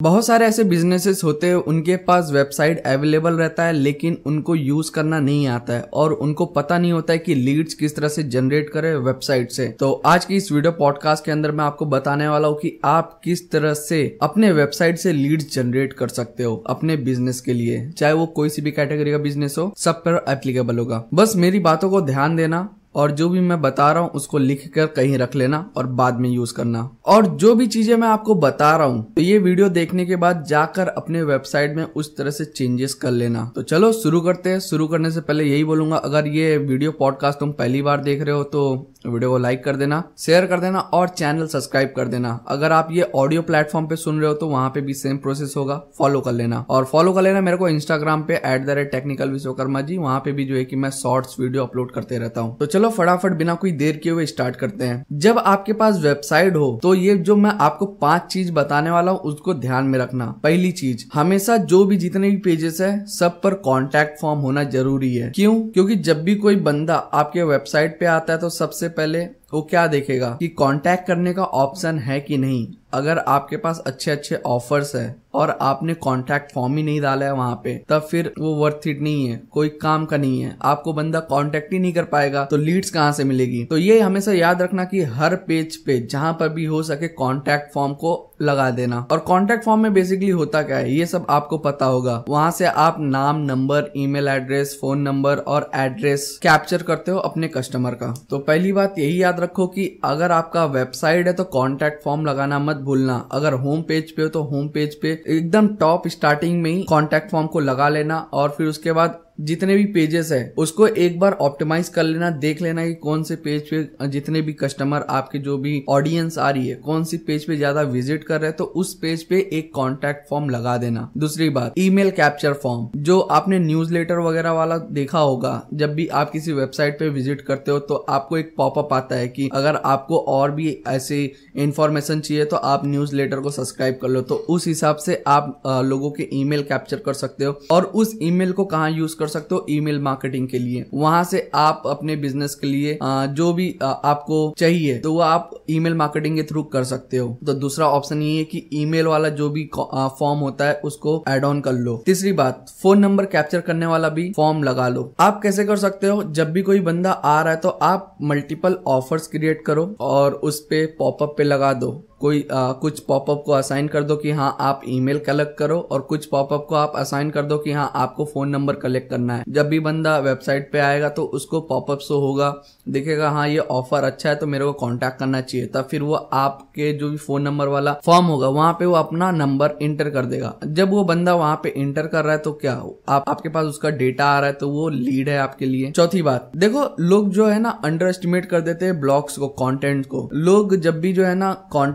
बहुत सारे ऐसे बिजनेसेस होते हैं, उनके पास वेबसाइट अवेलेबल रहता है, लेकिन उनको यूज़ करना नहीं आता है और उनको पता नहीं होता है कि लीड्स किस तरह से जनरेट करें वेबसाइट से। तो आज की इस वीडियो पॉडकास्ट के अंदर मैं आपको बताने वाला हूँ कि आप किस तरह से अपने वेबसाइट से लीड्स जनरेट कर सकते हो अपने बिज़नेस के लिए, चाहे वो कोई सी भी कैटेगरी का बिज़नेस हो, सब पर एप्लीकेबल होगा। बस मेरी बातों को ध्यान देना और जो भी मैं बता रहा हूँ, उसको लिख कर कहीं रख लेना और बाद में यूज़ करना। और जो भी चीज़ें मैं आपको बता रहा हूँ तो ये वीडियो देखने के बाद जाकर अपने वेबसाइट में उस तरह से चेंजेस कर लेना। तो चलो, शुरू करते हैं। शुरू करने से पहले यही बोलूँगा, अगर ये वीडियो पॉडकास्ट तुम पहली बार देख रहे हो तो वीडियो को लाइक कर देना शेयर कर देना और चैनल सब्सक्राइब कर देना। अगर आप ये ऑडियो प्लेटफॉर्म पे सुन रहे हो तो वहाँ पे भी सेम प्रोसेस होगा फॉलो कर लेना। और फॉलो कर लेना मेरे को इंस्टाग्राम पे at the rate technical Vishwakarma ji, वहाँ पे भी जो है कि मैं शॉर्ट्स वीडियो अपलोड करते रहता हूँ। तो चलो फटाफट बिना कोई देर किए हुए स्टार्ट करते हैं। जब आपके पास वेबसाइट हो तो ये जो मैं आपको पाँच चीज़ बताने वाला हूँ, उसको ध्यान में रखना। पहली चीज़, हमेशा जो भी जितने भी पेजेस है, सब पर कॉन्टेक्ट फॉर्म होना ज़रूरी है। क्यों? क्योंकि जब भी कोई बंदा आपके वेबसाइट पे आता है तो सबसे पहले वो क्या देखेगा कि कांटेक्ट करने का ऑप्शन है कि नहीं? अगर आपके पास अच्छे अच्छे ऑफर्स है और आपने कॉन्टैक्ट फॉर्म ही नहीं डाला है वहाँ पे, तब फिर वो वर्थ इट नहीं है, कोई काम का नहीं है। आपको बंदा कॉन्टेक्ट ही नहीं कर पाएगा तो लीड्स कहाँ से मिलेगी? तो ये हमेशा याद रखना कि हर पेज पे, जहाँ पर भी हो सके कॉन्टैक्ट फॉर्म को लगा देना। और कॉन्टेक्ट फॉर्म में बेसिकली होता क्या है, ये सब आपको पता होगा। वहाँ से आप नाम number email address phone number और एड्रेस कैप्चर करते हो अपने कस्टमर का। तो पहली बात यही याद रखो कि अगर आपका वेबसाइट है तो कॉन्टेक्ट फॉर्म लगाना मत भूलना। अगर होम पेज पे हो तो होम पेज पे एकदम टॉप स्टार्टिंग में ही कॉन्टेक्ट फॉर्म को लगा लेना और फिर उसके बाद जितने भी पेजेस है, उसको एक बार ऑप्टिमाइज कर लेना, देख लेना कि कौन से पेज पे जितने भी कस्टमर आपके जो भी ऑडियंस आ रही है, कौन सी पेज पे ज़्यादा विज़िट कर रहे हैं तो उस पेज पे एक कॉन्टेक्ट फॉर्म लगा देना। दूसरी बात ईमेल कैप्चर फॉर्म जो आपने न्यूज़ वगैरह वाला देखा होगा, जब भी आप किसी वेबसाइट पे विज़िट करते हो तो आपको एक पॉपअप आता है कि अगर आपको और भी ऐसे इंफॉर्मेशन चाहिए तो आप न्यूज़ को सब्सक्राइब कर लो। तो उस हिसाब से आप लोगों के ईमेल कैप्चर कर सकते हो। और उस ईमेल को कहा यूज़ कर कर सकते हो ईमेल मार्केटिंग के लिए। वहाँ से आप अपने बिज़नेस के लिए जो भी आपको चाहिए तो वो आप ईमेल मार्केटिंग के थ्रू कर सकते हो। तो दूसरा ऑप्शन ये है कि ईमेल वाला जो भी फॉर्म होता है, उसको एड ऑन कर लो। तीसरी बात फ़ोन नंबर कैप्चर करने वाला भी फॉर्म लगा लो। आप कैसे कर सकते हो? जब भी कोई बंदा आ रहा है तो आप मल्टीपल ऑफर्स क्रिएट करो और उस पे पॉपअप पे लगा दो। कोई आ, कुछ पॉपअप को असाइन कर दो कि हाँ आप ईमेल कलेक्ट करो और कुछ पॉपअप को आप असाइन कर दो कि हाँ आपको फ़ोन नंबर कलेक्ट करना है। जब भी बंदा वेबसाइट पे आएगा तो उसको पॉपअप शो होगा देखेगा हाँ ये ऑफ़र अच्छा है तो मेरे को कांटेक्ट करना चाहिए। तब फिर वो आपके जो भी फ़ोन नंबर वाला फॉर्म होगा वहाँ पे वो अपना नंबर इंटर कर देगा। जब वो बंदा वहाँ पे इंटर कर रहा है तो क्या आप आपके पास उसका डेटा आ रहा है तो वो लीड है आपके लिए। चौथी बात देखो लोग जो है ना अंडर एस्टिमेट कर देते हैं ब्लॉग्स को कॉन्टेंट को। लोग जब भी जो है ना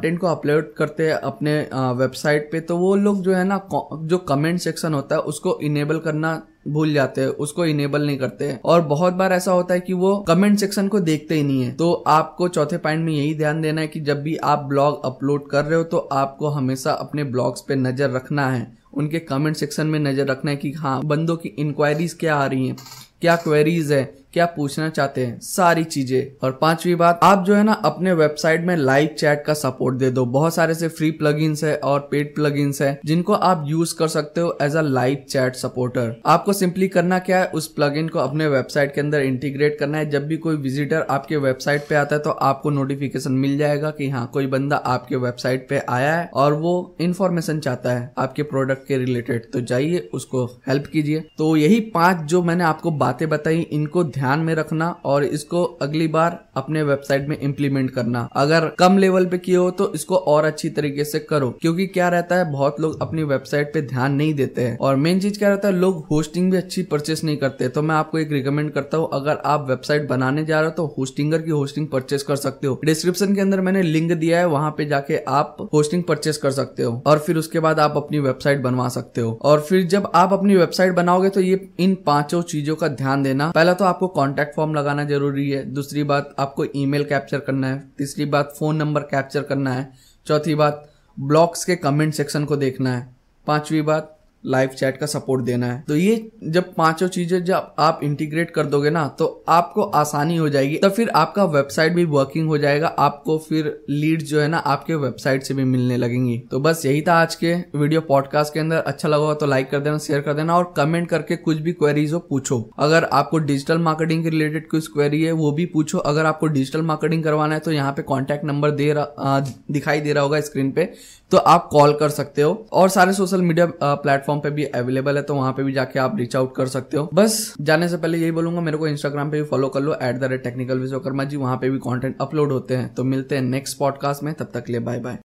कंटेंट को अपलोड करते हैं अपने वेबसाइट पे तो वो लोग जो है ना जो कमेंट सेक्शन होता है, उसको इनेबल करना भूल जाते हैं, उसको इनेबल नहीं करते और बहुत बार ऐसा होता है कि वो कमेंट सेक्शन को देखते ही नहीं है। तो आपको चौथे पॉइंट में यही ध्यान देना है कि जब भी आप ब्लॉग अपलोड कर रहे हो तो आपको हमेशा अपने ब्लॉग्स पे नज़र रखना है। उनके कमेंट सेक्शन में नज़र रखना है कि हाँ बंदों की इंक्वायरीज क्या आ रही हैं, क्या क्वेरीज है क्या पूछना चाहते हैं? सारी चीज़ें। और पांचवी बात, आप जो है ना, अपने वेबसाइट में लाइव चैट का सपोर्ट दे दो। बहुत सारे से फ्री प्लगइन्स है और पेड प्लगइन्स है, जिनको आप यूज़ कर सकते हो as a live chat supporter आपको सिंपली करना क्या है? उस प्लगइन को अपने वेबसाइट के अंदर इंटीग्रेट करना है। जब भी कोई विजिटर आपके वेबसाइट पे आता है तो आपको नोटिफिकेशन मिल जाएगा कि हाँ कोई बंदा आपके वेबसाइट पे आया है और वो इन्फॉर्मेशन चाहता है आपके प्रोडक्ट के रिलेटेड तो जाइए, उसको हेल्प कीजिए। तो यही पाँच जो मैंने आपको बातें बताई, इनको ध्यान में रखना और इसको अगली बार अपने वेबसाइट में इम्प्लीमेंट करना। अगर कम लेवल पे किए हो तो इसको और अच्छी तरीके से करो, क्योंकि क्या रहता है, बहुत लोग अपनी वेबसाइट पे ध्यान नहीं देते हैं। और मेन चीज़ क्या रहता है, लोग होस्टिंग भी अच्छी परचेस नहीं करते। तो मैं आपको एक रिकमेंड करता हूँ, अगर आप वेबसाइट बनाने जा रहे हो तो होस्टिंगर की होस्टिंग परचेस कर सकते हो। डिस्क्रिप्शन के अंदर मैंने लिंक दिया है, वहाँ पे जाके आप होस्टिंग परचेस कर सकते हो। और फिर उसके बाद आप अपनी वेबसाइट बनवा सकते हो। और फिर जब आप अपनी वेबसाइट बनाओगे तो ये इन पाँचों चीज़ों का ध्यान देना। पहला तो आपको कॉन्टेक्ट फॉर्म लगाना ज़रूरी है। दूसरी बात, आपको ईमेल कैप्चर करना है। तीसरी बात फ़ोन नंबर कैप्चर करना है। चौथी बात ब्लॉग्स के कमेंट सेक्शन को देखना है। पांचवी बात लाइव चैट का सपोर्ट देना है। तो ये जब पाँचों चीज़ें जब आप इंटीग्रेट कर दोगे ना तो आपको आसानी हो जाएगी। तो फिर आपका वेबसाइट भी वर्किंग हो जाएगा। आपको फिर लीड जो है ना, आपके वेबसाइट से भी मिलने लगेंगी। तो बस यही था आज के वीडियो पॉडकास्ट के अंदर। अच्छा लगा तो लाइक कर देना शेयर कर देना और कमेंट करके कुछ भी क्वेरीज हो पूछो। अगर आपको डिजिटल मार्केटिंग के रिलेटेड कुछ क्वेरी है, वो भी पूछो। अगर आपको डिजिटल मार्केटिंग करवाना है तो यहाँ पे कॉन्टैक्ट नंबर दे रहा दिखाई दे रहा होगा स्क्रीन पे। तो आप कॉल कर सकते हो। और सारे सोशल मीडिया प्लेटफॉर्म पे भी अवेलेबल है तो वहाँ पे भी जाके आप रीच आउट कर सकते हो। बस, जाने से पहले यही बोलूँगा, मेरे को इंस्टाग्राम पे भी फॉलो कर लो at the rate technical Vishwakarma ji, वहाँ पे भी कॉन्टेंट अपलोड होते हैं। तो मिलते हैं नेक्स्ट पॉडकास्ट में, तब तक ले बाय बाय